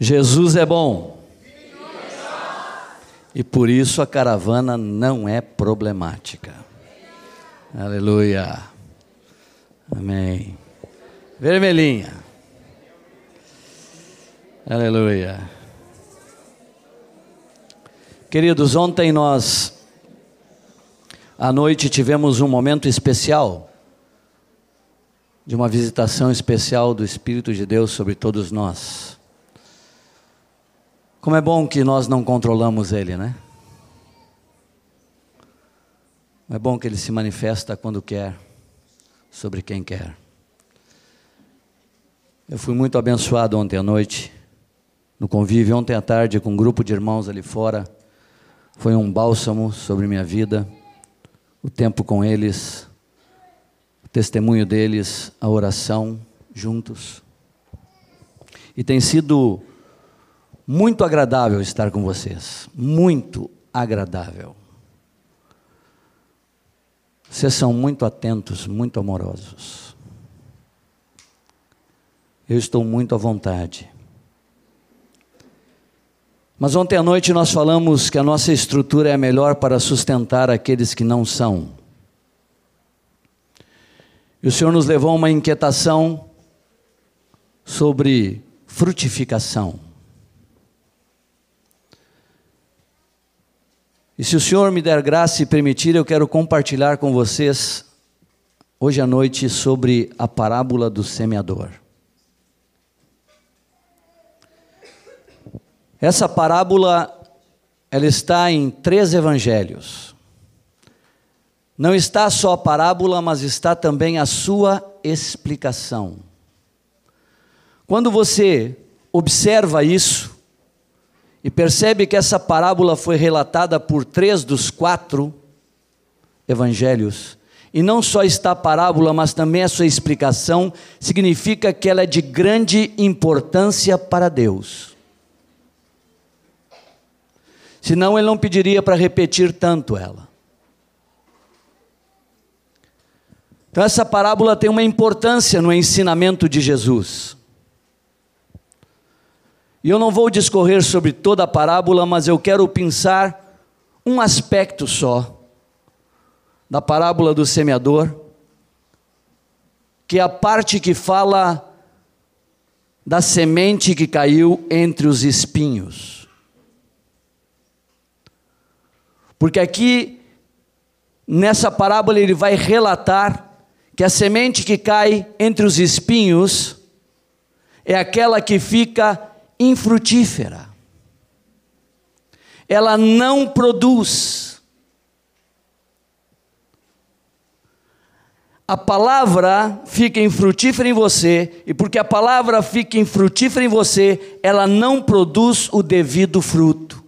Jesus é bom. E por isso a caravana não é problemática. Aleluia. Amém. Vermelhinha. Aleluia. Queridos, ontem nós, à noite, tivemos um momento especial, de uma visitação especial do Espírito de Deus sobre todos nós. Como é bom que nós não controlamos Ele, né? É bom que Ele se manifesta quando quer, sobre quem quer. Eu fui muito abençoado ontem à noite, no convívio, ontem à tarde, com um grupo de irmãos ali fora. Foi um bálsamo sobre minha vida, o tempo com eles, o testemunho deles, a oração juntos. E tem sido muito agradável estar com vocês, muito agradável. Vocês são muito atentos, muito amorosos. Eu estou muito à vontade. Mas ontem à noite nós falamos que a nossa estrutura é a melhor para sustentar aqueles que não são. E o Senhor nos levou a uma inquietação sobre frutificação. E se o Senhor me der graça e permitir, eu quero compartilhar com vocês hoje à noite sobre a parábola do semeador. Essa parábola ela está em três evangelhos. Não está só a parábola, mas está também a sua explicação. Quando você observa isso, e percebe que essa parábola foi relatada por três dos quatro evangelhos. E não só está a parábola, mas também a sua explicação, significa que ela é de grande importância para Deus. Senão ele não pediria para repetir tanto ela. Então essa parábola tem uma importância no ensinamento de Jesus. E eu não vou discorrer sobre toda a parábola, mas eu quero pensar um aspecto só da parábola do semeador, que é a parte que fala da semente que caiu entre os espinhos. Porque aqui, nessa parábola, ele vai relatar que a semente que cai entre os espinhos é aquela que fica infrutífera. Ela não produz. A palavra fica infrutífera em você, e porque a palavra fica infrutífera em você, ela não produz o devido fruto.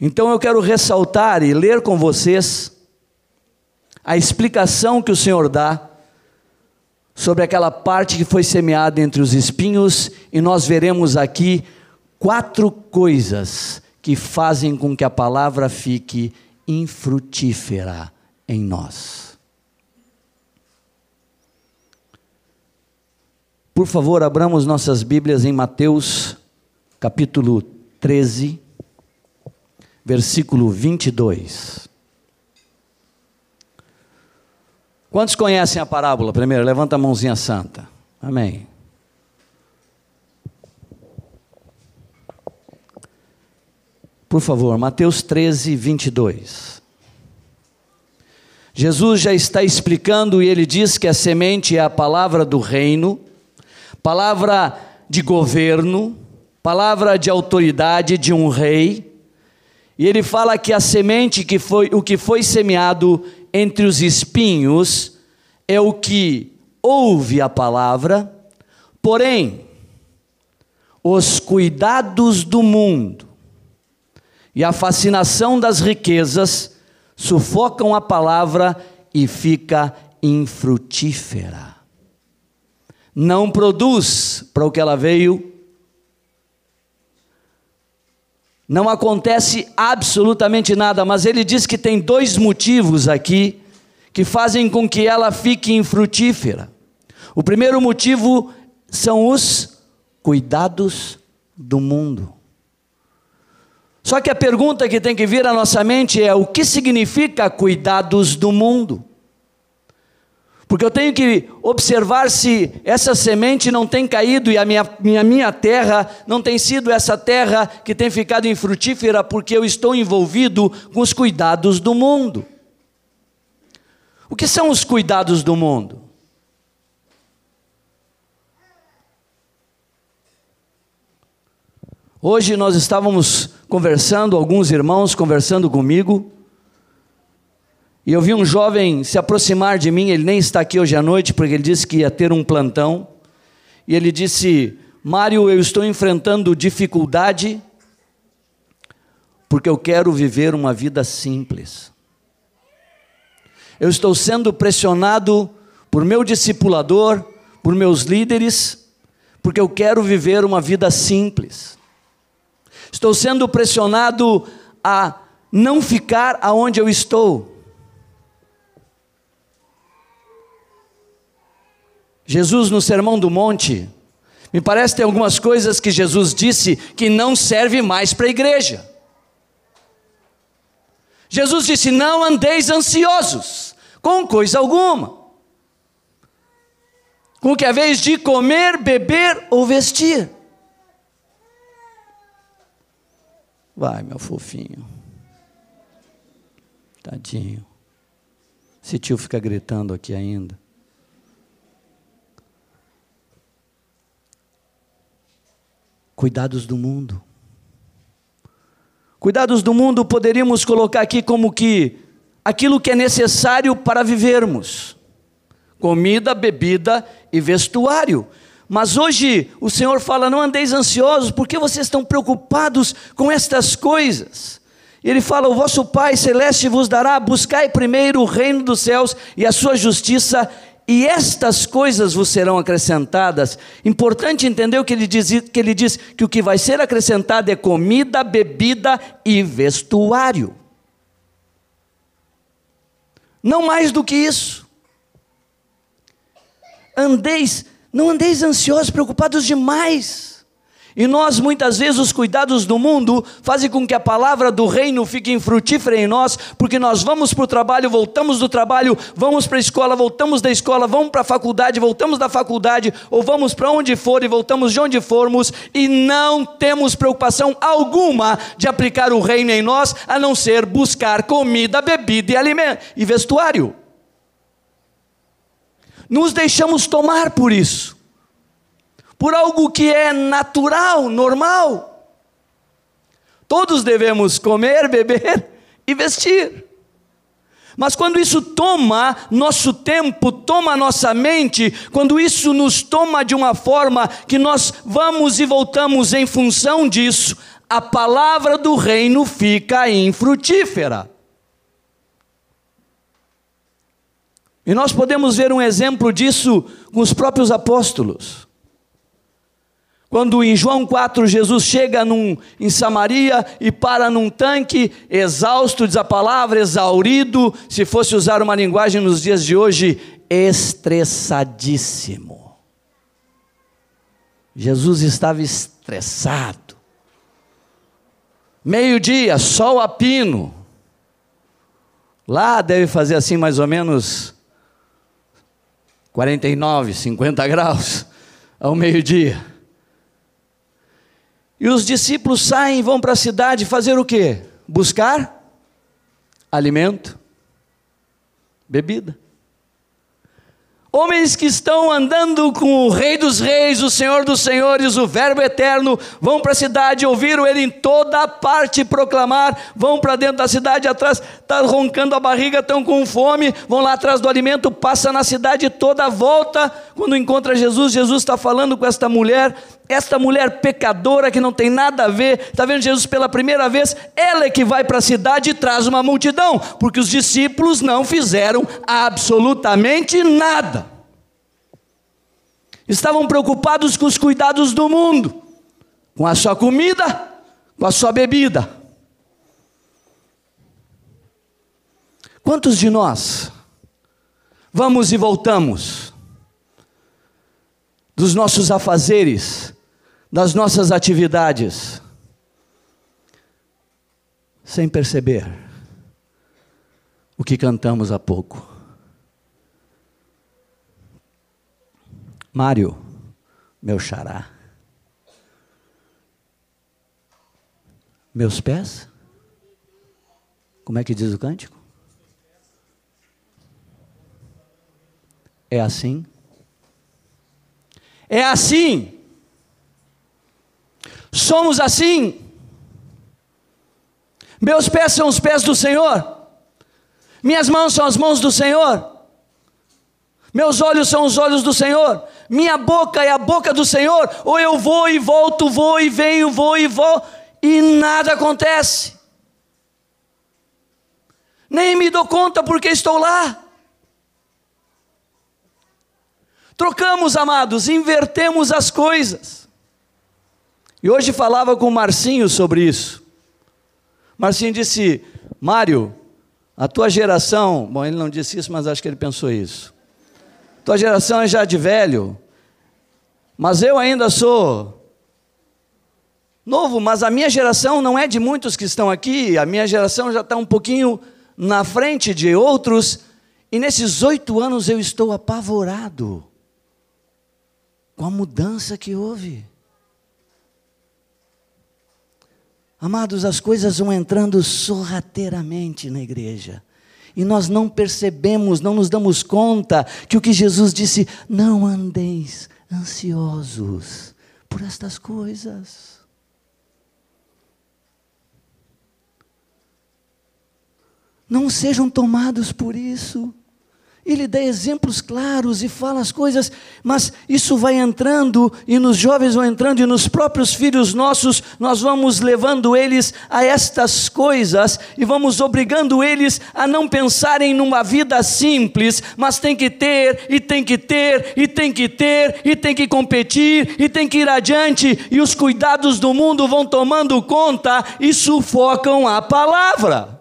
Então eu quero ressaltar e ler com vocês a explicação que o Senhor dá sobre aquela parte que foi semeada entre os espinhos, e nós veremos aqui quatro coisas que fazem com que a palavra fique infrutífera em nós. Por favor, abramos nossas Bíblias em Mateus, capítulo 13, versículo 22. Quantos conhecem a parábola? Primeiro, levanta a mãozinha santa. Amém. Por favor, Mateus 13, 22. Jesus já está explicando e ele diz que a semente é a palavra do reino, palavra de governo, palavra de autoridade de um rei. E ele fala que a semente que foi o que foi semeado entre os espinhos é o que ouve a palavra, porém, os cuidados do mundo e a fascinação das riquezas sufocam a palavra e fica infrutífera. Não produz para o que ela veio, não acontece absolutamente nada, mas ele diz que tem dois motivos aqui que fazem com que ela fique infrutífera. O primeiro motivo são os cuidados do mundo. Só que a pergunta que tem que vir à nossa mente é: o que significa cuidados do mundo? Porque eu tenho que observar se essa semente não tem caído e a minha, minha, minha terra não tem sido essa terra que tem ficado infrutífera porque eu estou envolvido com os cuidados do mundo. O que são os cuidados do mundo? Hoje nós estávamos conversando, alguns irmãos conversando comigo, e eu vi um jovem se aproximar de mim, ele nem está aqui hoje à noite, porque ele disse que ia ter um plantão. E ele disse: Mário, eu estou enfrentando dificuldade, porque eu quero viver uma vida simples. Eu estou sendo pressionado por meu discipulador, por meus líderes, porque eu quero viver uma vida simples. Estou sendo pressionado a não ficar aonde eu estou Jesus, no Sermão do Monte, me parece que tem algumas coisas que Jesus disse que não serve mais para a igreja. Jesus disse: Não andeis ansiosos com coisa alguma, com que é vez de comer, beber ou vestir. Vai, meu fofinho. Tadinho. Esse tio fica gritando aqui ainda. Cuidados do mundo. Cuidados do mundo poderíamos colocar aqui como que aquilo que é necessário para vivermos: comida, bebida e vestuário. Mas hoje o Senhor fala: não andeis ansiosos, porque vocês estão preocupados com estas coisas. Ele fala: O vosso Pai Celeste vos dará, buscai primeiro o reino dos céus e a sua justiça, e estas coisas vos serão acrescentadas. Importante entender o que ele diz, que ele diz que o que vai ser acrescentado é comida, bebida e vestuário. Não mais do que isso. Andeis, não andeis ansiosos, preocupados demais. E nós, muitas vezes, os cuidados do mundo fazem com que a palavra do reino fique infrutífera em nós, porque nós vamos para o trabalho, voltamos do trabalho, vamos para a escola, voltamos da escola, vamos para a faculdade, voltamos da faculdade, ou vamos para onde for e voltamos de onde formos, e não temos preocupação alguma de aplicar o reino em nós, a não ser buscar comida, bebida e alimento e vestuário. Nos deixamos tomar por isso por algo que é natural, normal. Todos devemos comer, beber e vestir. Mas quando isso toma nosso tempo, toma nossa mente, quando isso nos toma de uma forma que nós vamos e voltamos em função disso, a palavra do reino fica infrutífera. E nós podemos ver um exemplo disso com os próprios apóstolos. Quando em João 4 Jesus chega num, em Samaria e para num tanque, exausto, diz a palavra, exaurido, se fosse usar uma linguagem nos dias de hoje, estressadíssimo. Jesus estava estressado. Meio-dia, sol a pino. Lá deve fazer assim mais ou menos 49, 50 graus ao meio-dia. E os discípulos saem e vão para a cidade fazer o quê? Buscar alimento, bebida. Homens que estão andando com o Rei dos Reis, o Senhor dos Senhores, o Verbo Eterno, vão para a cidade, ouviram ele em toda parte proclamar, vão para dentro da cidade atrás, está roncando a barriga, estão com fome, vão lá atrás do alimento, passa na cidade toda, volta, quando encontra Jesus, Jesus está falando com esta mulher, esta mulher pecadora que não tem nada a ver, está vendo Jesus pela primeira vez, ela é que vai para a cidade e traz uma multidão, porque os discípulos não fizeram absolutamente nada. Estavam preocupados com os cuidados do mundo, com a sua comida, com a sua bebida. Quantos de nós vamos e voltamos dos nossos afazeres, das nossas atividades, sem perceber o que cantamos há pouco. Mário, meu xará. Meus pés? Como é que diz o cântico? É assim? É assim. Somos assim. Meus pés são os pés do Senhor. Minhas mãos são as mãos do Senhor. Meus olhos são os olhos do Senhor. Minha boca é a boca do Senhor. Ou eu vou e volto, vou e venho, vou e vou, e nada acontece. Nem me dou conta porque estou lá. Trocamos, amados, invertemos as coisas. E hoje falava com o Marcinho sobre isso. Marcinho disse: Mário, a tua geração, bom, ele não disse isso, mas acho que ele pensou isso. Tua geração é já de velho, mas eu ainda sou novo, mas a minha geração não é de muitos que estão aqui, a minha geração já está um pouquinho na frente de outros, e nesses oito anos eu estou apavorado com a mudança que houve. Amados, as coisas vão entrando sorrateiramente na igreja. E nós não percebemos, não nos damos conta que o que Jesus disse, não andeis ansiosos por estas coisas. Não sejam tomados por isso ele dá exemplos claros e fala as coisas, mas isso vai entrando e nos jovens vão entrando e nos próprios filhos nossos, nós vamos levando eles a estas coisas e vamos obrigando eles a não pensarem numa vida simples, mas tem que ter, e tem que ter, e tem que ter, e tem que competir, e tem que ir adiante, e os cuidados do mundo vão tomando conta e sufocam a palavra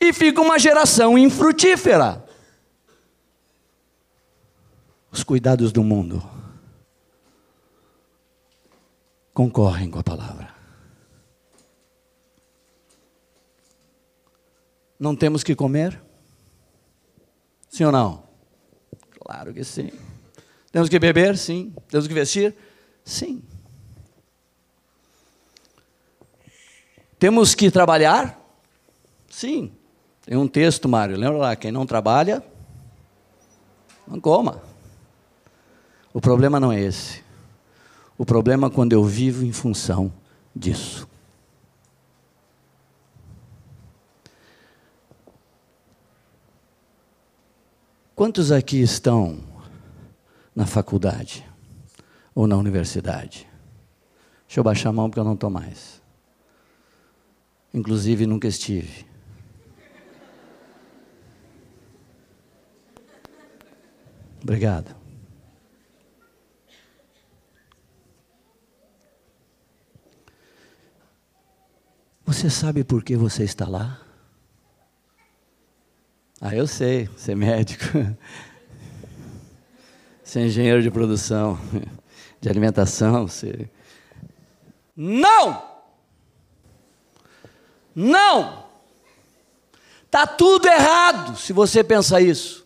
e fica uma geração infrutífera. Os cuidados do mundo concorrem com a palavra. Não temos que comer? Sim ou não? Claro que sim. Temos que beber? Sim. Temos que vestir? Sim. Temos que trabalhar? Sim. Tem um texto, Mário, lembra lá? Quem não trabalha, não coma. O problema não é esse. O problema é quando eu vivo em função disso. Quantos aqui estão na faculdade ou na universidade? Deixa eu baixar a mão porque eu não estou mais. Inclusive, nunca estive. Obrigado. Você sabe por que você está lá? Ah, eu sei, ser médico, ser engenheiro de produção, de alimentação, ser. Não! Não! Tá tudo errado se você pensa isso.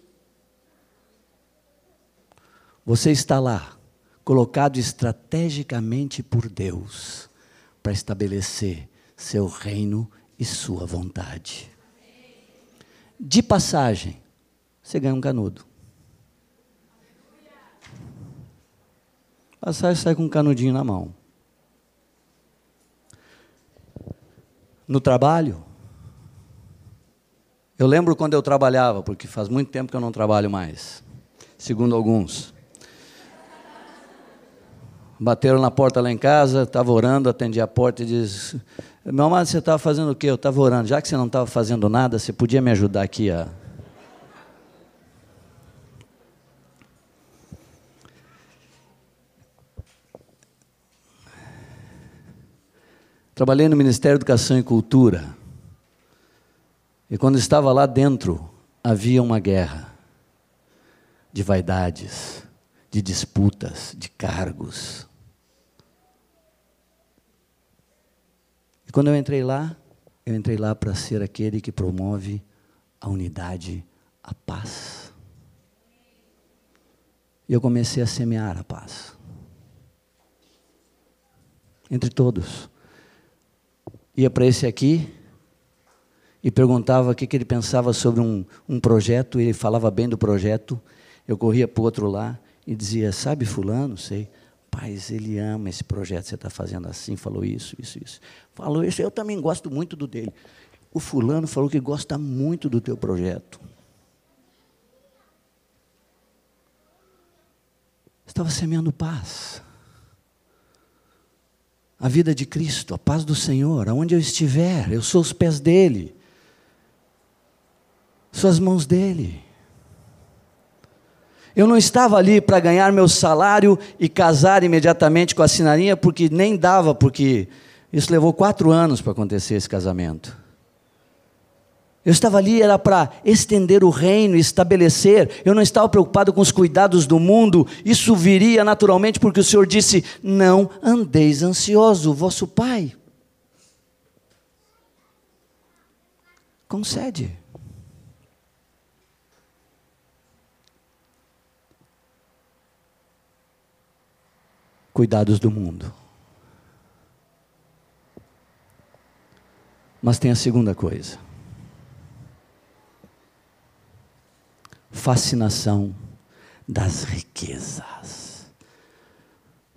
Você está lá, colocado estrategicamente por Deus, para estabelecer seu reino e sua vontade. De passagem, você ganha um canudo. Passagem sai com um canudinho na mão. No trabalho, eu lembro quando eu trabalhava, porque faz muito tempo que eu não trabalho mais, segundo alguns. Bateram na porta lá em casa, estava orando, atendi a porta e disse: Meu amado, você estava fazendo o quê? Eu estava orando. Já que você não estava fazendo nada, você podia me ajudar aqui a. Trabalhei no Ministério da Educação e Cultura. E quando estava lá dentro, havia uma guerra de vaidades, de disputas, de cargos. E quando eu entrei lá, eu entrei lá para ser aquele que promove a unidade, a paz. E eu comecei a semear a paz. Entre todos. Ia para esse aqui e perguntava o que, que ele pensava sobre um, um projeto, ele falava bem do projeto. Eu corria para o outro lá e dizia: Sabe, Fulano? Sei. Paz, ele ama esse projeto, você está fazendo assim, falou isso, isso, isso. Falou isso, eu também gosto muito do dele. O fulano falou que gosta muito do teu projeto. Estava semeando paz. A vida de Cristo, a paz do Senhor, aonde eu estiver, eu sou os pés dele, sou as mãos dele. Eu não estava ali para ganhar meu salário e casar imediatamente com a sinarinha, porque nem dava, porque isso levou quatro anos para acontecer esse casamento. Eu estava ali, era para estender o reino, estabelecer. Eu não estava preocupado com os cuidados do mundo. Isso viria naturalmente, porque o Senhor disse: Não andeis ansioso, vosso Pai. Concede. Cuidados do mundo. Mas tem a segunda coisa: fascinação das riquezas.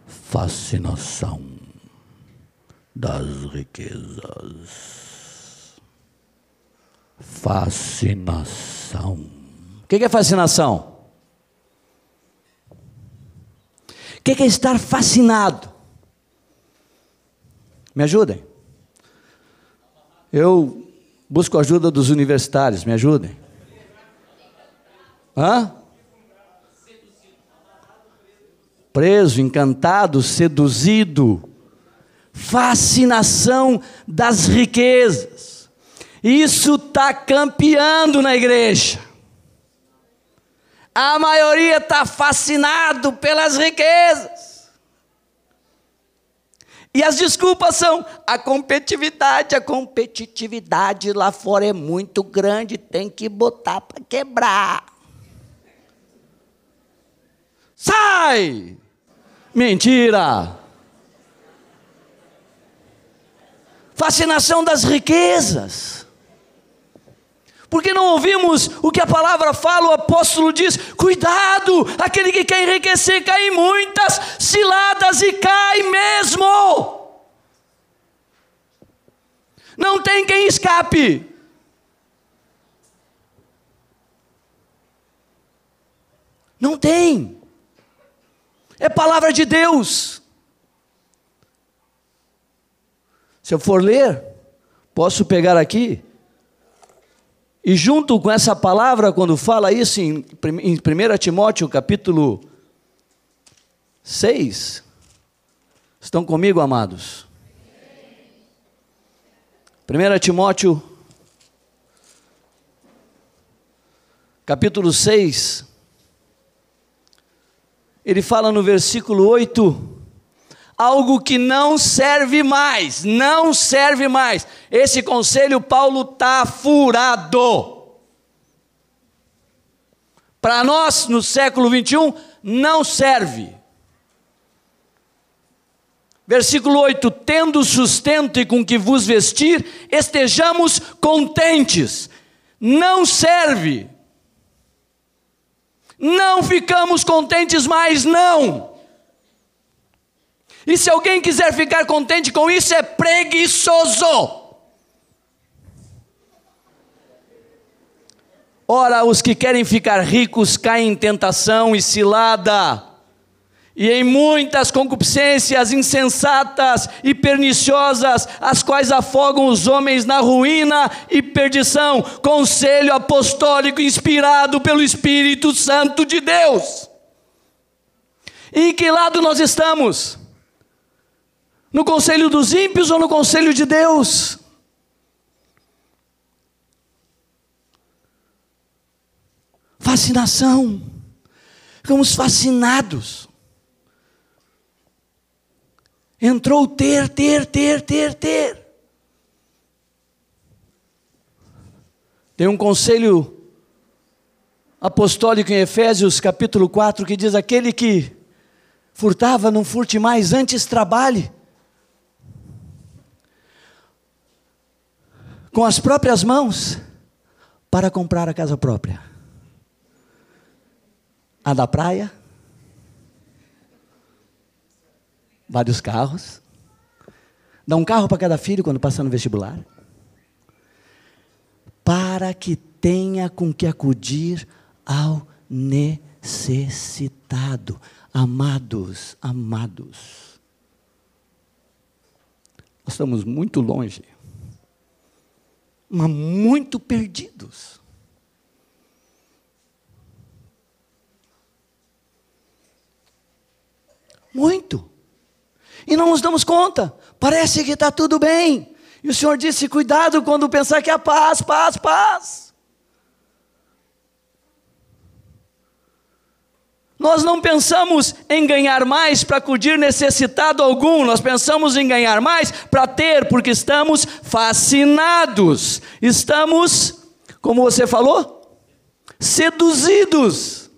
Fascinação das riquezas. Fascinação. O que é fascinação? O que é estar fascinado? Me ajudem. Eu busco a ajuda dos universitários, me ajudem. Hã? Preso, encantado, seduzido. Fascinação das riquezas. Isso está campeando na igreja. A maioria está fascinado pelas riquezas. E as desculpas são a competitividade, a competitividade lá fora é muito grande, tem que botar para quebrar. Sai! Mentira! Fascinação das riquezas. Porque não ouvimos o que a palavra fala, o apóstolo diz: cuidado, aquele que quer enriquecer cai em muitas ciladas e cai mesmo. Não tem quem escape. Não tem. É palavra de Deus. Se eu for ler, posso pegar aqui e junto com essa palavra, quando fala isso em, em 1 Timóteo capítulo 6, estão comigo, amados? 1 Timóteo capítulo 6, ele fala no versículo 8, algo que não serve mais, não serve mais. Esse conselho Paulo está furado. Para nós, no século 21, não serve. Versículo 8: Tendo sustento e com que vos vestir, estejamos contentes. Não serve. Não ficamos contentes mais, não. E se alguém quiser ficar contente com isso, é preguiçoso. Ora, os que querem ficar ricos caem em tentação e cilada, e em muitas concupiscências insensatas e perniciosas, as quais afogam os homens na ruína e perdição. Conselho apostólico inspirado pelo Espírito Santo de Deus. E em que lado nós estamos? No conselho dos ímpios ou no conselho de Deus? Fascinação. Ficamos fascinados. Entrou ter, ter, ter, ter, ter. Tem um conselho apostólico em Efésios capítulo 4 que diz: aquele que furtava, não furte mais, antes trabalhe. Com as próprias mãos, para comprar a casa própria. A da praia, vários carros, dá um carro para cada filho quando passar no vestibular, para que tenha com que acudir ao necessitado. Amados, amados, nós estamos muito longe, mas muito perdidos. Muito. E não nos damos conta. Parece que está tudo bem. E o Senhor disse: cuidado quando pensar que é paz, paz, paz. Nós não pensamos em ganhar mais para acudir necessitado algum, nós pensamos em ganhar mais para ter, porque estamos fascinados, estamos, como você falou, seduzidos.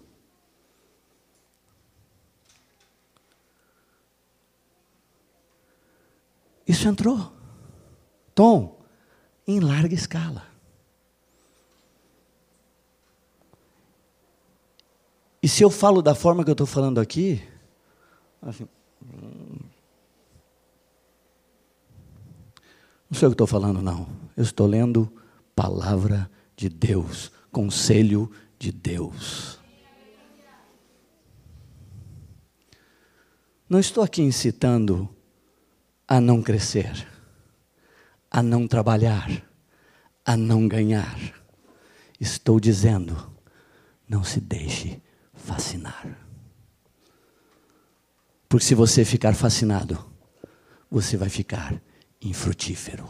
Isso entrou. Tom, em larga escala. E se eu falo da forma que eu estou falando aqui, assim, não sei o que estou falando, não. Eu estou lendo palavra de Deus, conselho de Deus. Não estou aqui incitando a não crescer, a não trabalhar, a não ganhar. Estou dizendo, não se deixe fascinar. Porque se você ficar fascinado, você vai ficar infrutífero.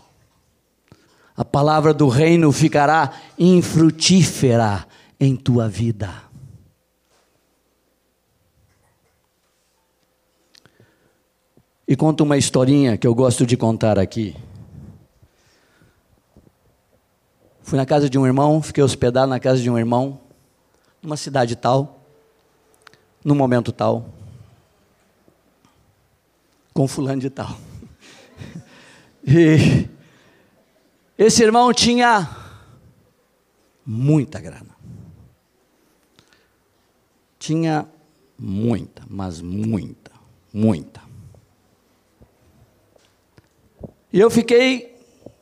A palavra do reino ficará infrutífera em tua vida. E conto uma historinha que eu gosto de contar aqui. Fui na casa de um irmão, fiquei hospedado na casa de um irmão, numa cidade tal, no momento tal, com fulano de tal. E esse irmão tinha muita grana. Tinha muita, mas muita, muita. E eu fiquei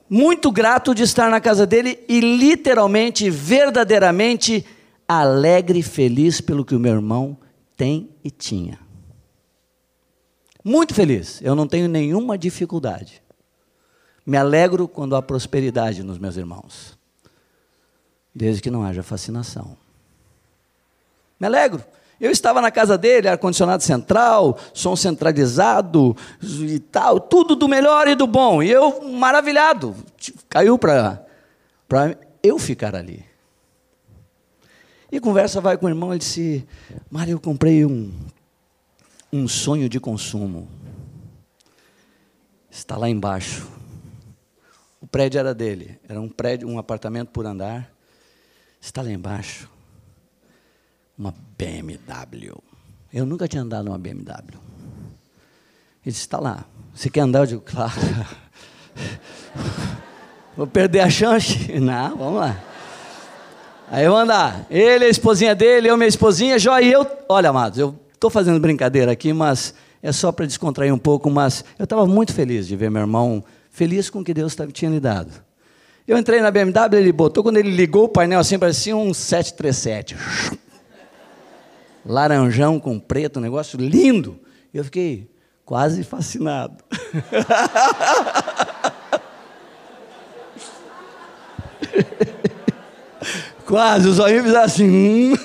muito grato de estar na casa dele e literalmente, verdadeiramente alegre e feliz pelo que o meu irmão tem e tinha. Muito feliz, eu não tenho nenhuma dificuldade. Me alegro quando há prosperidade nos meus irmãos, desde que não haja fascinação. Me alegro. Eu estava na casa dele, ar-condicionado central, som centralizado e tal, tudo do melhor e do bom. E eu, maravilhado, caiu para eu ficar ali. E conversa vai com o irmão, ele disse: Mário, eu comprei um, um sonho de consumo. Está lá embaixo. O prédio era dele, era um prédio, um apartamento por andar. Está lá embaixo uma BMW. Eu nunca tinha andado numa BMW. Ele disse: está lá. Você quer andar? Eu digo: claro. Vou perder a chance? Não, vamos lá. Aí eu andar. Ele, a esposinha dele, eu, minha esposinha, Jó e eu. Olha, amados, eu estou fazendo brincadeira aqui, mas é só para descontrair um pouco. Mas eu estava muito feliz de ver meu irmão feliz com o que Deus tinha lhe dado. Eu entrei na BMW, ele botou, quando ele ligou o painel assim, parecia um 737 laranjão com preto, um negócio lindo. Eu fiquei quase fascinado. quase, os olhinhos fizeram assim. Hum.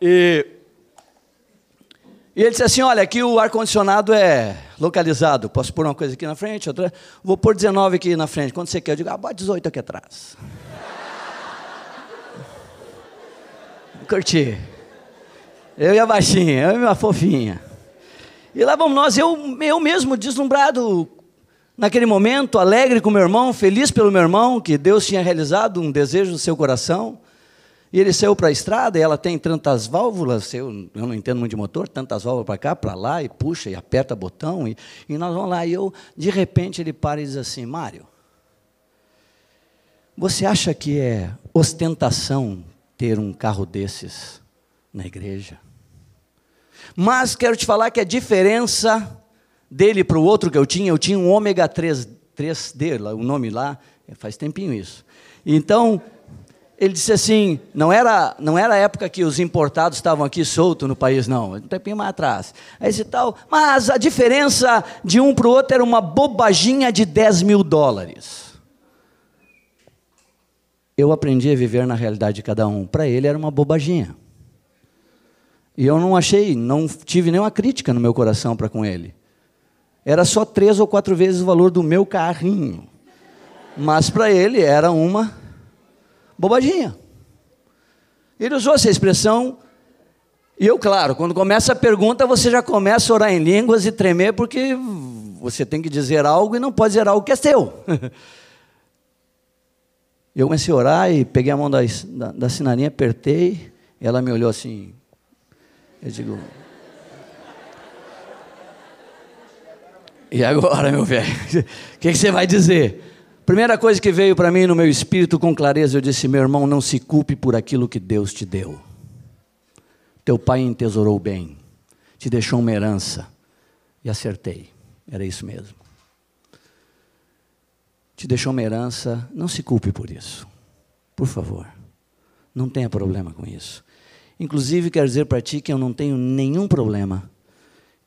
e, e ele disse assim: Olha, aqui o ar-condicionado é localizado. Posso pôr uma coisa aqui na frente, outra. Vou pôr 19 aqui na frente. Quando você quer, eu digo: Ah, bota 18 aqui atrás. curti. Eu e a baixinha, eu e a fofinha. E lá vamos nós, eu, eu mesmo deslumbrado naquele momento, alegre com meu irmão, feliz pelo meu irmão, que Deus tinha realizado um desejo no seu coração. E ele saiu para a estrada e ela tem tantas válvulas, eu, eu não entendo muito de motor, tantas válvulas para cá, para lá, e puxa, e aperta botão, e, e nós vamos lá. E eu, de repente, ele para e diz assim: Mário, você acha que é ostentação ter um carro desses na igreja? Mas quero te falar que a diferença dele para o outro que eu tinha, eu tinha um ômega 3, 3D, o nome lá, faz tempinho isso. Então, ele disse assim, não era, não era a época que os importados estavam aqui soltos no país, não, um tempinho mais atrás. Aí esse tal, mas a diferença de um para o outro era uma bobaginha de 10 mil dólares. Eu aprendi a viver na realidade de cada um. Para ele era uma bobaginha. E eu não achei, não tive nenhuma crítica no meu coração para com ele. Era só três ou quatro vezes o valor do meu carrinho. Mas para ele era uma bobaginha. Ele usou essa expressão, e eu, claro, quando começa a pergunta, você já começa a orar em línguas e tremer, porque você tem que dizer algo e não pode dizer algo que é seu. Eu comecei a orar e peguei a mão da, da, da sinarinha, apertei, e ela me olhou assim. Eu digo. E agora, meu velho? O que, você vai dizer? Primeira coisa que veio para mim no meu espírito com clareza, eu disse: meu irmão, não se culpe por aquilo que Deus te deu. Teu pai entesourou bem, te deixou uma herança. E acertei, era isso mesmo. Te deixou uma herança, não se culpe por isso. Por favor, não tenha problema com isso. Inclusive, quero dizer para ti que eu não tenho nenhum problema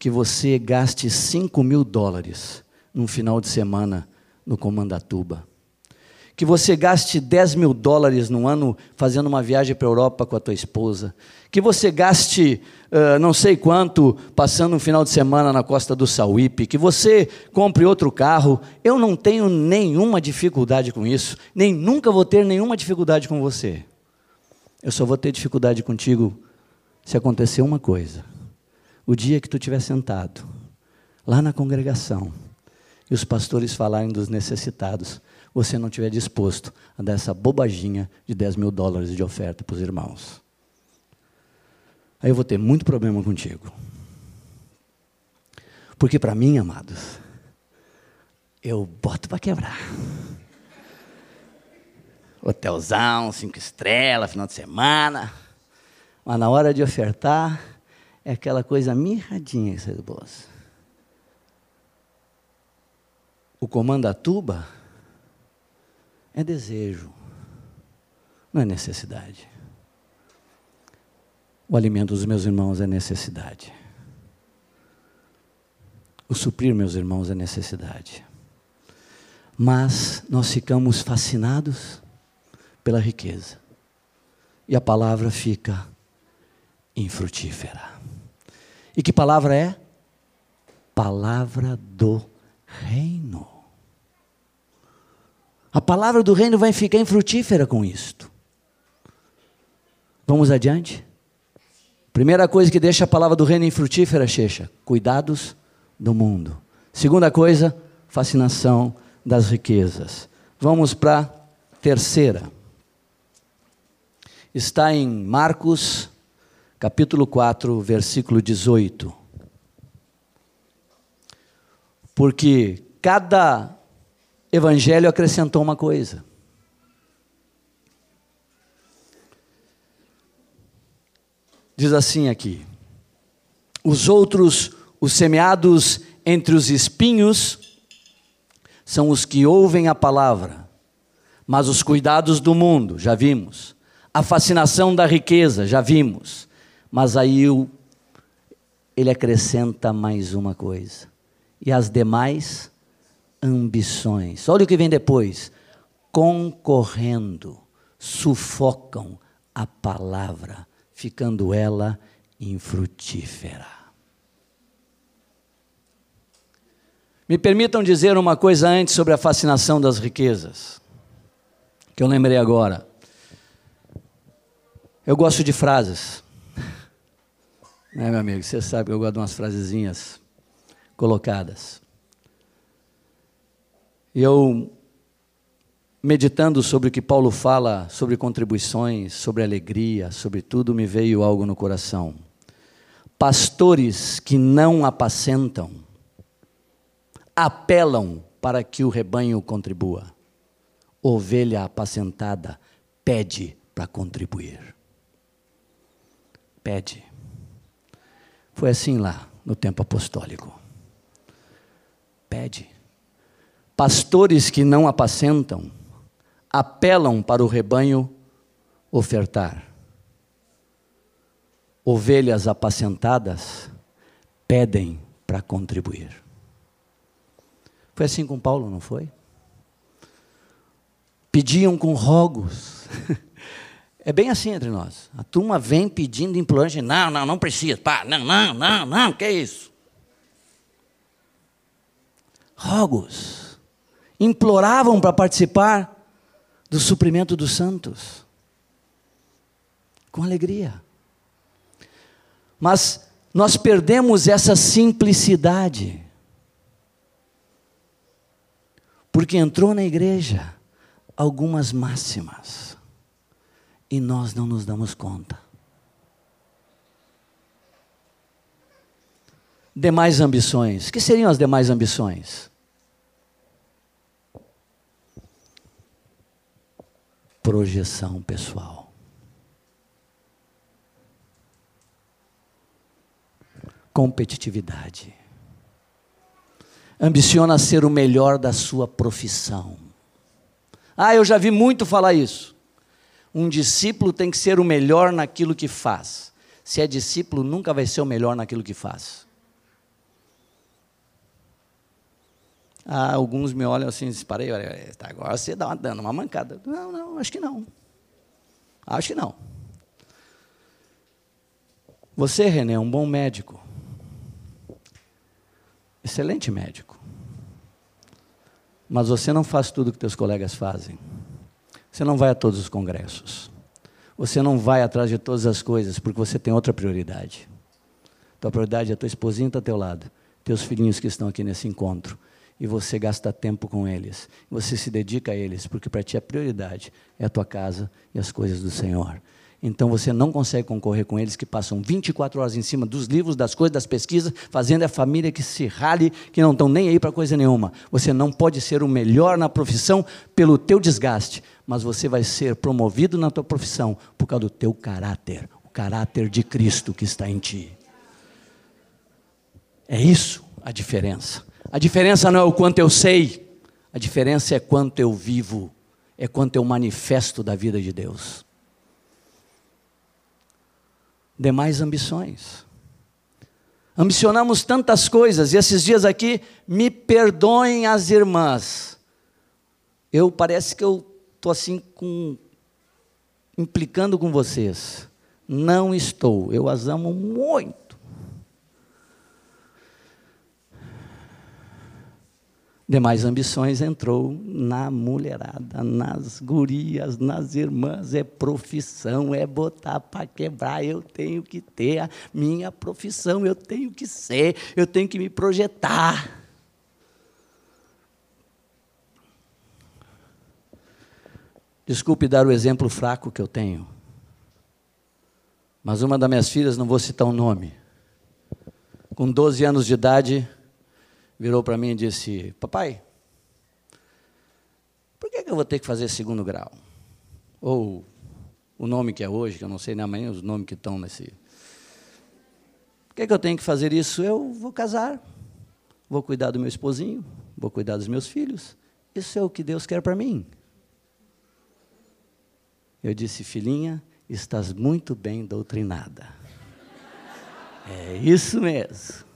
que você gaste 5 mil dólares num final de semana no Comandatuba. Que você gaste 10 mil dólares no ano fazendo uma viagem para a Europa com a tua esposa. Que você gaste uh, não sei quanto passando um final de semana na costa do Sauípe. Que você compre outro carro. Eu não tenho nenhuma dificuldade com isso. Nem nunca vou ter nenhuma dificuldade com você. Eu só vou ter dificuldade contigo se acontecer uma coisa. O dia que tu estiver sentado lá na congregação e os pastores falarem dos necessitados, você não estiver disposto a dar essa bobaginha de 10 mil dólares de oferta para os irmãos. Aí eu vou ter muito problema contigo. Porque para mim, amados, eu boto para quebrar. Hotelzão, cinco estrelas, final de semana. Mas na hora de ofertar, é aquela coisa mirradinha que sai do bolso. O comandatuba é desejo, não é necessidade. O alimento dos meus irmãos é necessidade. O suprir meus irmãos é necessidade. Mas nós ficamos fascinados pela riqueza. E a palavra fica infrutífera. E que palavra é? Palavra do reino. A palavra do reino vai ficar infrutífera com isto. Vamos adiante? Primeira coisa que deixa a palavra do reino infrutífera, Checha, cuidados do mundo. Segunda coisa, fascinação das riquezas. Vamos para a terceira. Está em Marcos, capítulo 4, versículo 18. Porque cada evangelho acrescentou uma coisa. Diz assim aqui: os outros, os semeados entre os espinhos, são os que ouvem a palavra, mas os cuidados do mundo, já vimos, a fascinação da riqueza, já vimos, mas aí o, ele acrescenta mais uma coisa, e as demais ambições. Olha o que vem depois: concorrendo, sufocam a palavra, ficando ela infrutífera. Me permitam dizer uma coisa antes sobre a fascinação das riquezas, que eu lembrei agora. Eu gosto de frases. Né, meu amigo? Você sabe que eu gosto de umas frasezinhas colocadas. E eu, meditando sobre o que Paulo fala sobre contribuições, sobre alegria, sobre tudo, me veio algo no coração. Pastores que não apacentam, apelam para que o rebanho contribua. Ovelha apacentada pede para contribuir. Pede. Foi assim lá no tempo apostólico. Pede. Pastores que não apacentam apelam para o rebanho ofertar. Ovelhas apacentadas pedem para contribuir. Foi assim com Paulo, não foi? Pediam com rogos. É bem assim entre nós. A turma vem pedindo implorante, não, não, não precisa, pá, não, não, não, não, que é isso? Rogos. Imploravam para participar do suprimento dos santos. Com alegria. Mas nós perdemos essa simplicidade. Porque entrou na igreja algumas máximas e nós não nos damos conta. Demais ambições. Que seriam as demais ambições? Projeção pessoal. Competitividade. Ambiciona ser o melhor da sua profissão. Ah, eu já vi muito falar isso. Um discípulo tem que ser o melhor naquilo que faz. Se é discípulo, nunca vai ser o melhor naquilo que faz. Ah, alguns me olham assim e dizem, parei, tá, agora você dá uma, dando uma mancada. Não, não, acho que não. Acho que não. Você, René, é um bom médico. Excelente médico. Mas você não faz tudo que teus colegas fazem. Você não vai a todos os congressos. Você não vai atrás de todas as coisas, porque você tem outra prioridade. Tua prioridade é tua esposinha está ao teu lado, teus filhinhos que estão aqui nesse encontro. E você gasta tempo com eles. Você se dedica a eles, porque para ti a prioridade é a tua casa e as coisas do Senhor. Então você não consegue concorrer com eles que passam 24 horas em cima dos livros, das coisas, das pesquisas, fazendo a família que se rale, que não estão nem aí para coisa nenhuma. Você não pode ser o melhor na profissão pelo teu desgaste, mas você vai ser promovido na tua profissão por causa do teu caráter, o caráter de Cristo que está em ti. É isso a diferença. A diferença não é o quanto eu sei, a diferença é quanto eu vivo, é quanto eu manifesto da vida de Deus demais ambições. Ambicionamos tantas coisas, e esses dias aqui, me perdoem as irmãs. Eu parece que eu estou assim com, implicando com vocês. Não estou, eu as amo muito. Demais ambições entrou na mulherada, nas gurias, nas irmãs. É profissão, é botar para quebrar. Eu tenho que ter a minha profissão, eu tenho que ser, eu tenho que me projetar. Desculpe dar o exemplo fraco que eu tenho, mas uma das minhas filhas, não vou citar o um nome, com 12 anos de idade, virou para mim e disse: Papai, por que, que eu vou ter que fazer segundo grau? Ou o nome que é hoje, que eu não sei nem amanhã os nomes que estão nesse. Por que, que eu tenho que fazer isso? Eu vou casar, vou cuidar do meu esposinho, vou cuidar dos meus filhos. Isso é o que Deus quer para mim. Eu disse, filhinha, estás muito bem doutrinada. É isso mesmo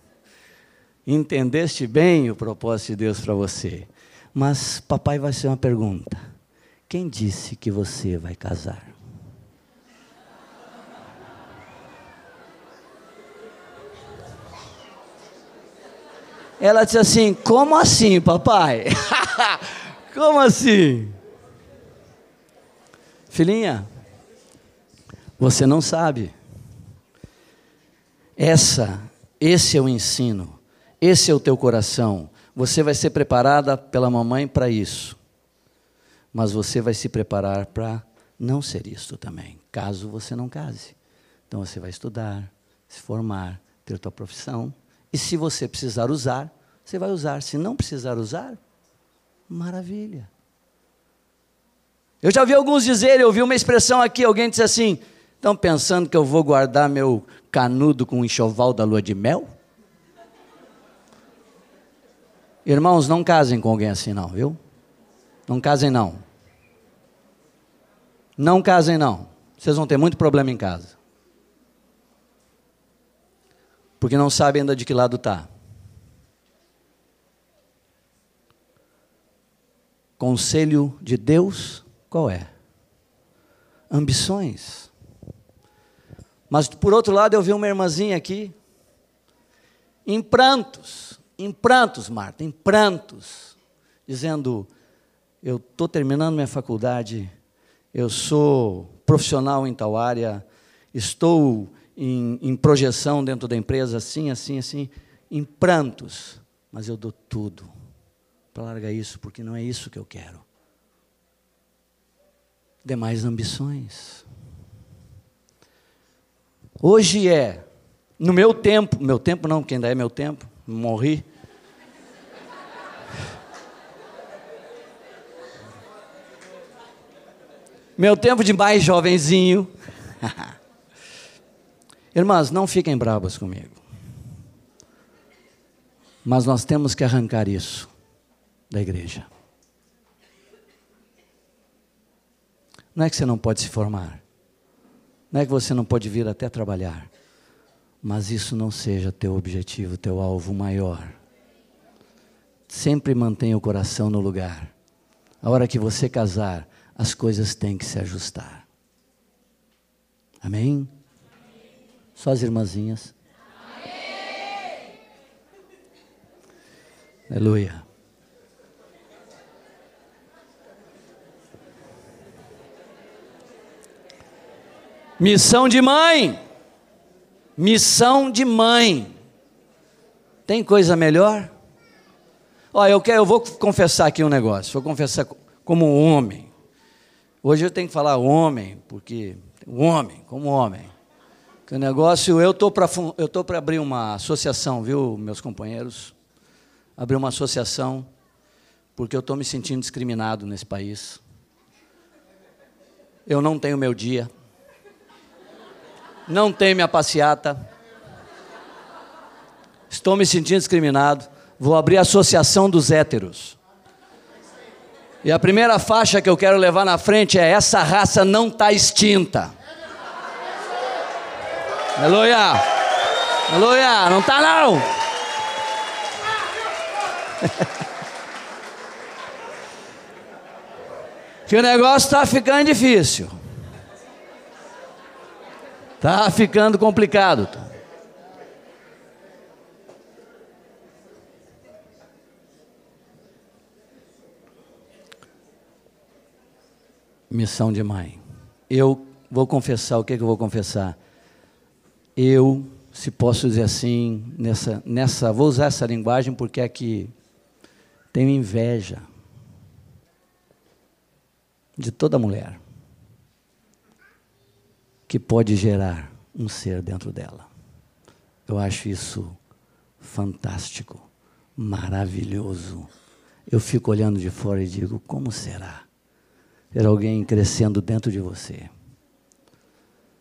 entendeste bem o propósito de Deus para você. Mas papai vai ser uma pergunta: quem disse que você vai casar? Ela disse assim: Como assim, papai? Como assim? Filhinha, Você não sabe. Essa, esse é o ensino. Esse é o teu coração. Você vai ser preparada pela mamãe para isso. Mas você vai se preparar para não ser isto também, caso você não case. Então você vai estudar, se formar, ter tua profissão. E se você precisar usar, você vai usar. Se não precisar usar, maravilha. Eu já vi alguns dizerem, eu ouvi uma expressão aqui, alguém disse assim: estão pensando que eu vou guardar meu canudo com o enxoval da lua de mel? Irmãos, não casem com alguém assim, não, viu? Não casem, não. Não casem, não. Vocês vão ter muito problema em casa. Porque não sabem ainda de que lado está. Conselho de Deus, qual é? Ambições. Mas por outro lado, eu vi uma irmãzinha aqui, em prantos em prantos, Marta, em prantos, dizendo: Eu estou terminando minha faculdade, eu sou profissional em tal área, estou em, em projeção dentro da empresa, assim, assim, assim, em prantos, mas eu dou tudo para largar isso, porque não é isso que eu quero. Demais ambições. Hoje é, no meu tempo, meu tempo não, porque ainda é meu tempo, morri. Meu tempo de mais jovenzinho. Irmãs, não fiquem bravas comigo. Mas nós temos que arrancar isso da igreja. Não é que você não pode se formar. Não é que você não pode vir até trabalhar mas isso não seja teu objetivo, teu alvo maior. Sempre mantenha o coração no lugar. A hora que você casar, as coisas têm que se ajustar. Amém? Só as irmãzinhas. Amém. Aleluia. Missão de mãe. Missão de mãe. Tem coisa melhor? Olha, eu, quero, eu vou confessar aqui um negócio. Vou confessar como homem. Hoje eu tenho que falar homem, porque homem, como homem. Que o negócio, eu tô para eu para abrir uma associação, viu, meus companheiros? Abrir uma associação porque eu estou me sentindo discriminado nesse país. Eu não tenho meu dia não tenho minha passeata, estou me sentindo discriminado, vou abrir a Associação dos Héteros. E a primeira faixa que eu quero levar na frente é: essa raça não está extinta. Aleluia! Aleluia! Não está não! que o negócio está ficando difícil. Tá ficando complicado. Missão de mãe. Eu vou confessar, o que, é que eu vou confessar? Eu, se posso dizer assim, nessa, nessa, vou usar essa linguagem porque é que tenho inveja de toda mulher que pode gerar um ser dentro dela. Eu acho isso fantástico, maravilhoso. Eu fico olhando de fora e digo: como será ter alguém crescendo dentro de você?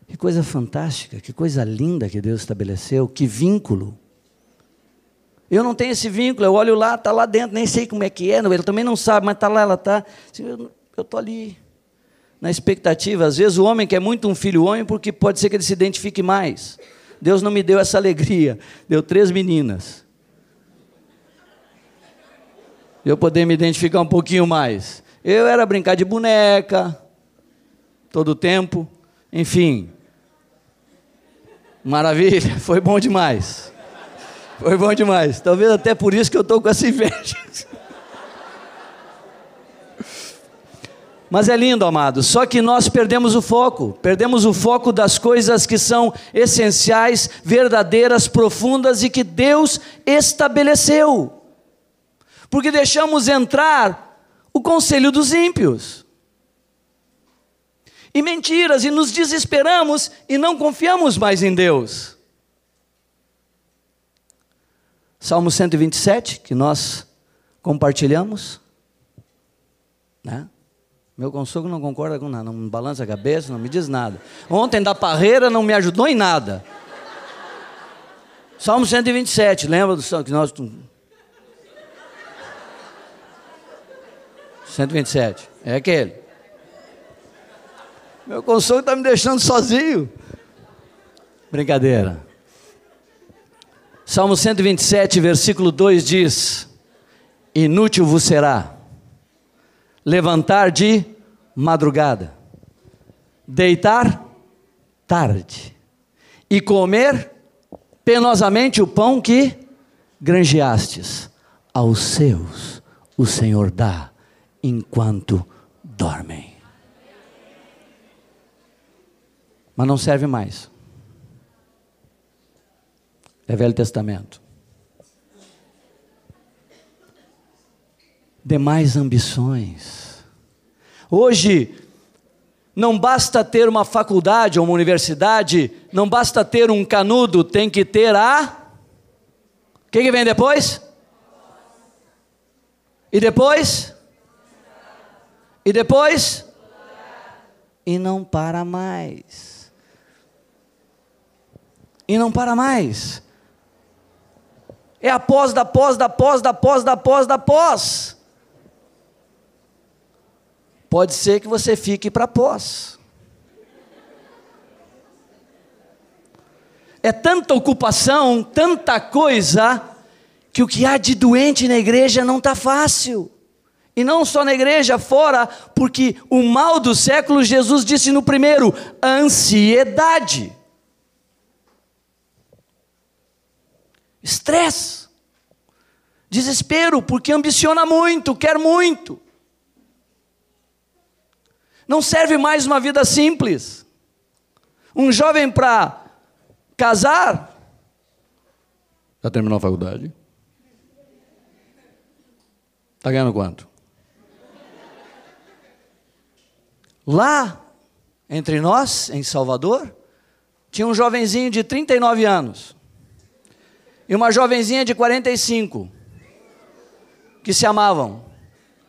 Que coisa fantástica, que coisa linda que Deus estabeleceu, que vínculo. Eu não tenho esse vínculo, eu olho lá, está lá dentro, nem sei como é que é, ele também não sabe, mas está lá, ela está. Eu estou ali, na expectativa. Às vezes o homem quer muito um filho homem porque pode ser que ele se identifique mais. Deus não me deu essa alegria, deu três meninas. Eu poder me identificar um pouquinho mais. Eu era brincar de boneca, todo o tempo, enfim. Maravilha, foi bom demais. Foi bom demais. Talvez até por isso que eu estou com essa inveja. Mas é lindo, amado. Só que nós perdemos o foco, perdemos o foco das coisas que são essenciais, verdadeiras, profundas e que Deus estabeleceu. Porque deixamos entrar o conselho dos ímpios. E mentiras, e nos desesperamos e não confiamos mais em Deus. Salmo 127, que nós compartilhamos, né? Meu consogro não concorda com nada, não balança a cabeça, não me diz nada. Ontem da parreira não me ajudou em nada. Salmo 127, lembra do que nós 127, é aquele. Meu consolo está me deixando sozinho. Brincadeira. Salmo 127, versículo 2 diz: Inútil vos será levantar de madrugada, deitar tarde e comer penosamente o pão que granjeastes. Aos seus o Senhor dá enquanto dormem. Mas não serve mais. É Velho Testamento. Demais ambições. Hoje, não basta ter uma faculdade ou uma universidade, não basta ter um canudo, tem que ter a. O que, que vem depois? E depois? E depois? E não para mais. E não para mais. É a pós da pós da pós da pós da pós da pós pode ser que você fique para pós. É tanta ocupação, tanta coisa, que o que há de doente na igreja não está fácil. E não só na igreja, fora, porque o mal do século, Jesus disse no primeiro, ansiedade. Estresse. Desespero, porque ambiciona muito, quer muito. Não serve mais uma vida simples. Um jovem para casar, já terminou a faculdade? Está ganhando quanto? Lá, entre nós, em Salvador, tinha um jovenzinho de 39 anos e uma jovenzinha de 45 que se amavam.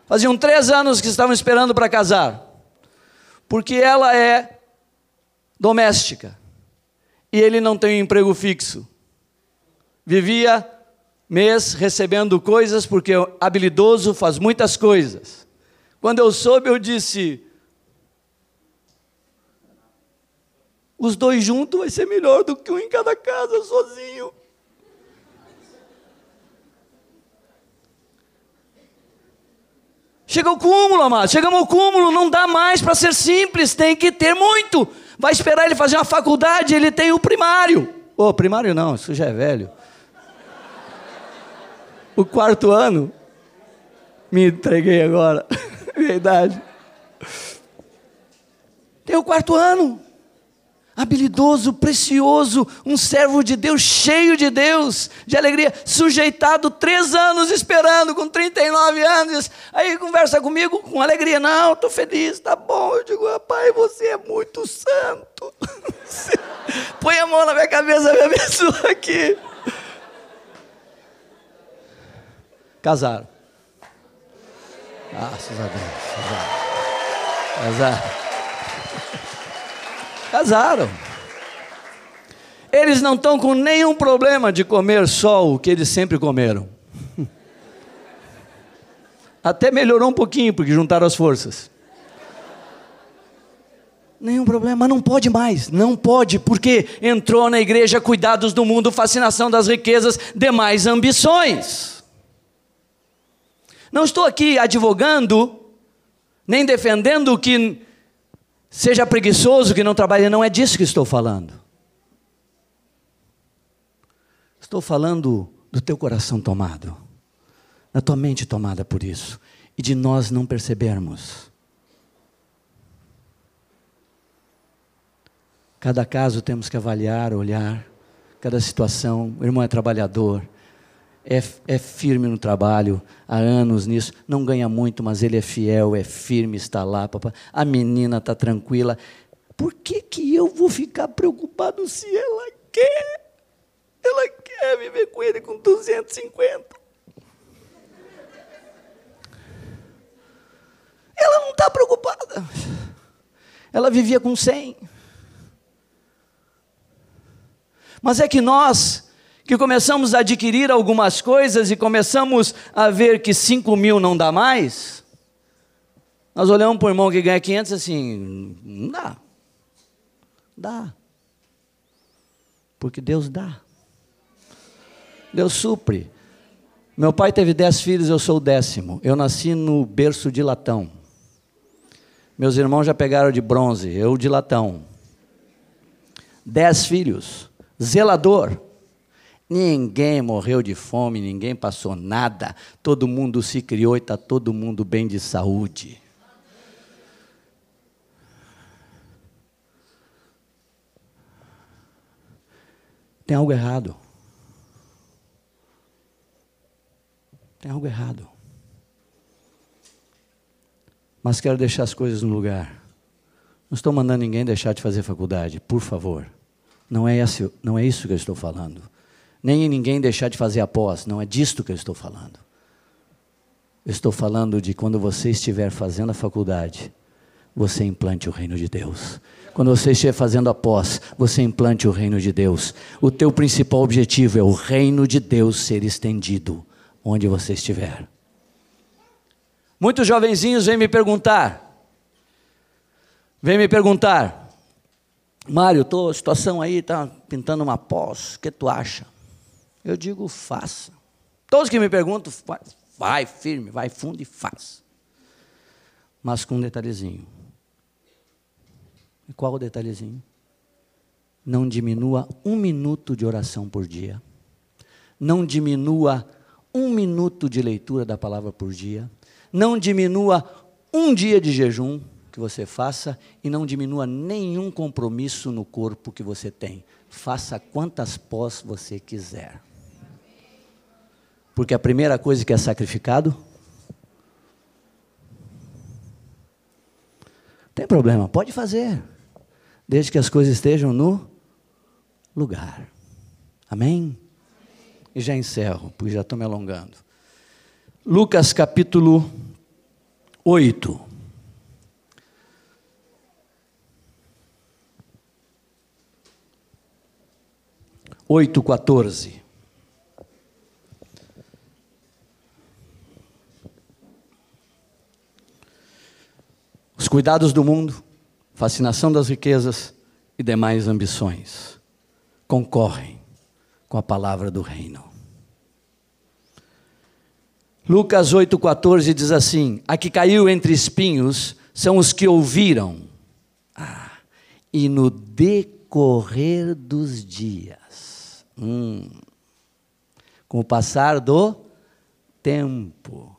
Faziam três anos que estavam esperando para casar porque ela é doméstica e ele não tem um emprego fixo. Vivia mês recebendo coisas porque habilidoso, faz muitas coisas. Quando eu soube, eu disse: os dois juntos vai ser melhor do que um em cada casa sozinho. Chega ao cúmulo, amado. Chegamos ao cúmulo, não dá mais para ser simples, tem que ter muito. Vai esperar ele fazer uma faculdade, ele tem o primário. Ô, oh, primário não, isso já é velho. O quarto ano. Me entreguei agora. Verdade. Tem o quarto ano habilidoso, precioso, um servo de Deus, cheio de Deus, de alegria, sujeitado, três anos esperando, com 39 anos. Aí conversa comigo com alegria: Não, estou feliz, tá bom. Eu digo: Rapaz, você é muito santo. Põe a mão na minha cabeça, me abençoa aqui. Casaram. Graças a Deus. Casaram. Casaram. Casaram. Eles não estão com nenhum problema de comer só o que eles sempre comeram. Até melhorou um pouquinho, porque juntaram as forças. Nenhum problema, não pode mais, não pode, porque entrou na igreja cuidados do mundo, fascinação das riquezas, demais ambições. Não estou aqui advogando, nem defendendo que Seja preguiçoso que não trabalha, não é disso que estou falando. Estou falando do teu coração tomado, da tua mente tomada por isso, e de nós não percebermos. Cada caso temos que avaliar, olhar, cada situação. O irmão é trabalhador, é, é firme no trabalho, há anos nisso, não ganha muito, mas ele é fiel, é firme, está lá. A menina está tranquila. Por que, que eu vou ficar preocupado se ela quer? Ela quer viver com ele com 250. Ela não está preocupada. Ela vivia com 100. Mas é que nós, que começamos a adquirir algumas coisas e começamos a ver que 5 mil não dá mais, nós olhamos para o irmão que ganha 500 assim, não dá. Dá. Porque Deus dá. Deus supre. Meu pai teve dez filhos, eu sou o décimo. Eu nasci no berço de latão. Meus irmãos já pegaram de bronze, eu de latão. Dez filhos, zelador. Ninguém morreu de fome, ninguém passou nada. Todo mundo se criou e está todo mundo bem de saúde. Tem algo errado. Tem algo errado mas quero deixar as coisas no lugar. Não estou mandando ninguém deixar de fazer faculdade, por favor. Não é, esse, não é isso que eu estou falando. Nem em ninguém deixar de fazer a pós, não é disto que eu estou falando. Eu estou falando de quando você estiver fazendo a faculdade, você implante o reino de Deus. Quando você estiver fazendo a pós, você implante o reino de Deus. O teu principal objetivo é o reino de Deus ser estendido onde você estiver. Muitos jovenzinhos vêm me perguntar, vêm me perguntar, Mário, tô situação aí, tá pintando uma pós, o que tu acha? Eu digo, faça. Todos que me perguntam, vai firme, vai fundo e faz. Mas com um detalhezinho. E qual o detalhezinho? Não diminua um minuto de oração por dia. Não diminua um minuto de leitura da palavra por dia não diminua um dia de jejum que você faça e não diminua nenhum compromisso no corpo que você tem. Faça quantas pós você quiser. Porque a primeira coisa que é sacrificado. Tem problema, pode fazer. Desde que as coisas estejam no lugar. Amém? E já encerro, porque já estou me alongando. Lucas capítulo 8. Oito, 14. Os cuidados do mundo, fascinação das riquezas e demais ambições concorrem com a palavra do reino. Lucas 8,14 diz assim: A que caiu entre espinhos são os que ouviram. Ah, e no decorrer dos dias, hum, com o passar do tempo.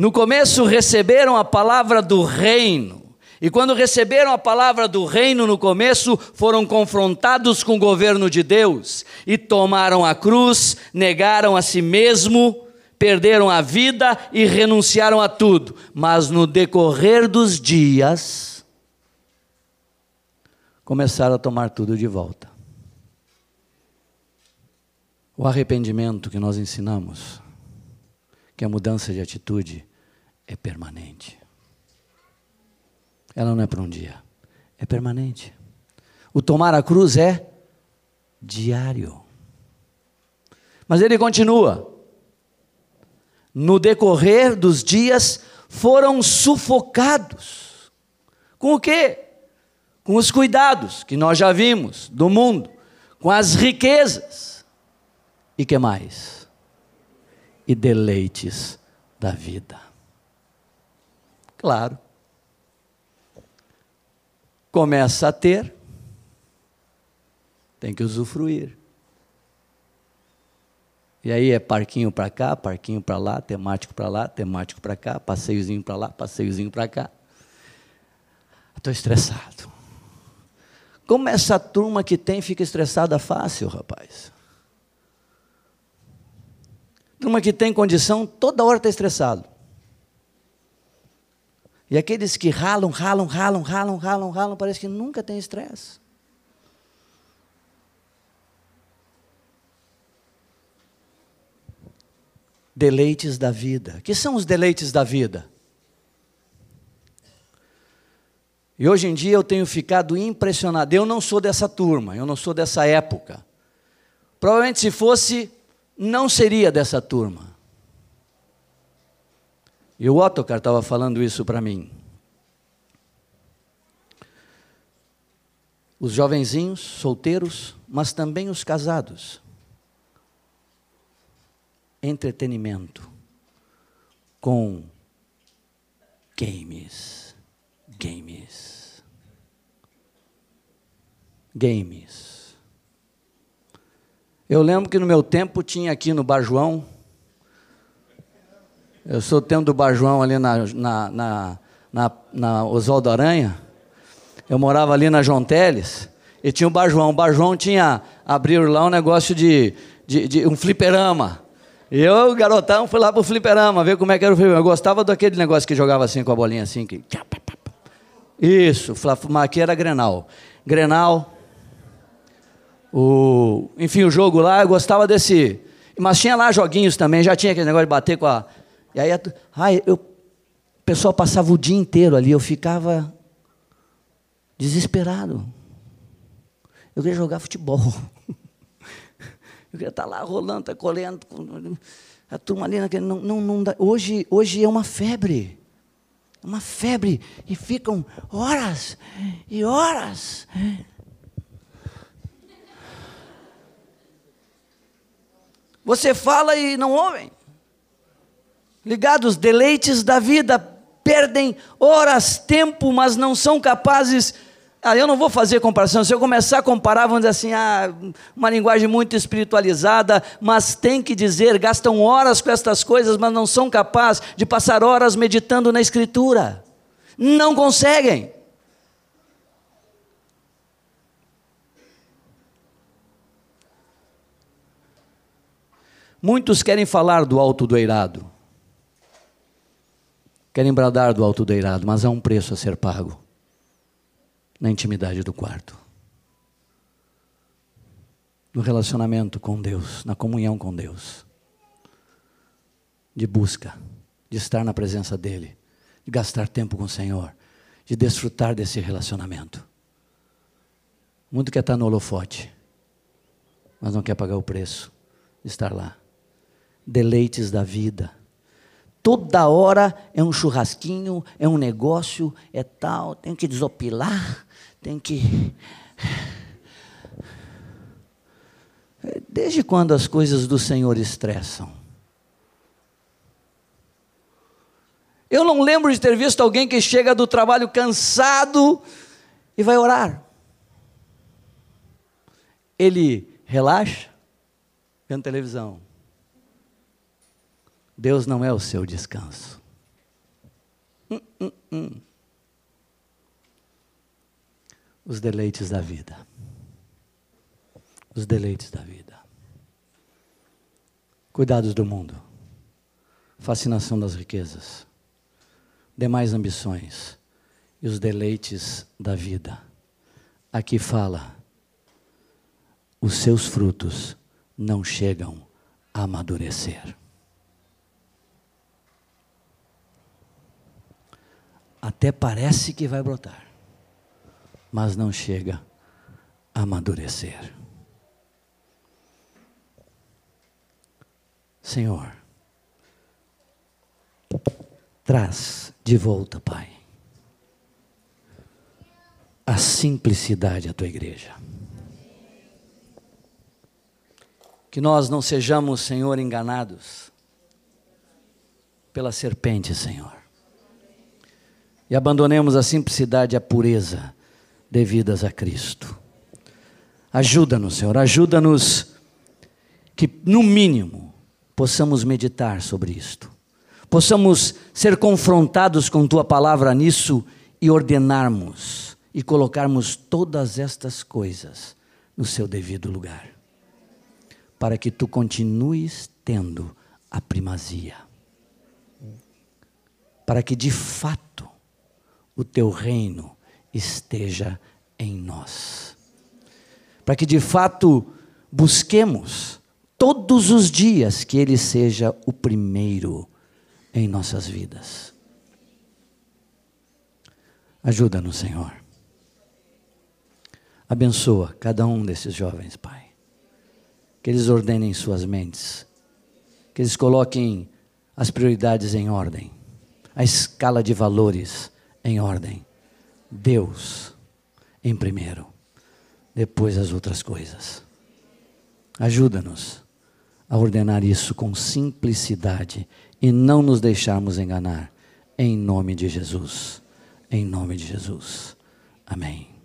No começo receberam a palavra do reino. E quando receberam a palavra do reino no começo, foram confrontados com o governo de Deus e tomaram a cruz, negaram a si mesmo perderam a vida e renunciaram a tudo, mas no decorrer dos dias, começaram a tomar tudo de volta. O arrependimento que nós ensinamos, que a mudança de atitude é permanente. Ela não é para um dia, é permanente. O tomar a cruz é diário. Mas ele continua no decorrer dos dias, foram sufocados. Com o quê? Com os cuidados que nós já vimos do mundo, com as riquezas. E que mais? E deleites da vida. Claro. Começa a ter, tem que usufruir. E aí é parquinho para cá, parquinho para lá, temático para lá, temático para cá, passeiozinho para lá, passeiozinho para cá. Estou estressado. Como essa turma que tem fica estressada fácil, rapaz. Turma que tem condição, toda hora está estressado. E aqueles que ralam, ralam, ralam, ralam, ralam, ralam, parece que nunca tem estresse. Deleites da vida. Que são os deleites da vida? E hoje em dia eu tenho ficado impressionado. Eu não sou dessa turma, eu não sou dessa época. Provavelmente se fosse, não seria dessa turma. E o Ottokar estava falando isso para mim. Os jovenzinhos, solteiros, mas também os casados. Entretenimento com games. Games games. Eu lembro que no meu tempo tinha aqui no Bar João, eu sou tempo do Bar João ali na, na, na, na, na Oswaldo Aranha, eu morava ali na João Teles, e tinha o Bar João. O Bar João tinha, abriu lá um negócio de, de, de um fliperama. E eu, garotão, fui lá pro fliperama, ver como é que era o fliperama. Eu gostava daquele negócio que jogava assim com a bolinha assim. Que... Isso, aqui era Grenal. Grenal, o, enfim, o jogo lá, eu gostava desse. Mas tinha lá joguinhos também, já tinha aquele negócio de bater com a. E aí, ai, eu, o pessoal passava o dia inteiro ali, eu ficava desesperado. Eu queria jogar futebol. Eu queria estar lá rolando, tá colhendo. A turma ali naquele. Não, não, não dá. Hoje, hoje é uma febre. Uma febre. E ficam horas e horas Você fala e não ouvem. Ligados, deleites da vida, perdem horas, tempo, mas não são capazes. Ah, eu não vou fazer comparação. Se eu começar a comparar, vamos dizer assim, ah, uma linguagem muito espiritualizada, mas tem que dizer, gastam horas com estas coisas, mas não são capazes de passar horas meditando na Escritura. Não conseguem. Muitos querem falar do alto do eirado. Querem bradar do alto do eirado, mas há um preço a ser pago na intimidade do quarto. No relacionamento com Deus, na comunhão com Deus. De busca, de estar na presença dEle, de gastar tempo com o Senhor, de desfrutar desse relacionamento. Muito quer estar no holofote, mas não quer pagar o preço de estar lá deleites da vida. Toda hora é um churrasquinho, é um negócio, é tal, tem que desopilar, tem que. Desde quando as coisas do Senhor estressam? Eu não lembro de ter visto alguém que chega do trabalho cansado e vai orar. Ele relaxa, vendo televisão. Deus não é o seu descanso. Hum, hum, hum. Os deleites da vida. Os deleites da vida. Cuidados do mundo. Fascinação das riquezas. Demais ambições. E os deleites da vida. Aqui fala: os seus frutos não chegam a amadurecer. Até parece que vai brotar, mas não chega a amadurecer. Senhor, traz de volta, Pai, a simplicidade à tua igreja. Que nós não sejamos, Senhor, enganados pela serpente, Senhor e abandonemos a simplicidade e a pureza devidas a Cristo. Ajuda-nos, Senhor, ajuda-nos que, no mínimo, possamos meditar sobre isto, possamos ser confrontados com Tua palavra nisso e ordenarmos e colocarmos todas estas coisas no seu devido lugar, para que tu continues tendo a primazia, para que de fato o teu reino esteja em nós, para que de fato busquemos todos os dias que Ele seja o primeiro em nossas vidas. Ajuda-nos, Senhor. Abençoa cada um desses jovens, Pai. Que eles ordenem suas mentes. Que eles coloquem as prioridades em ordem. A escala de valores em ordem. Deus em primeiro. Depois as outras coisas. Ajuda-nos a ordenar isso com simplicidade e não nos deixarmos enganar. Em nome de Jesus. Em nome de Jesus. Amém.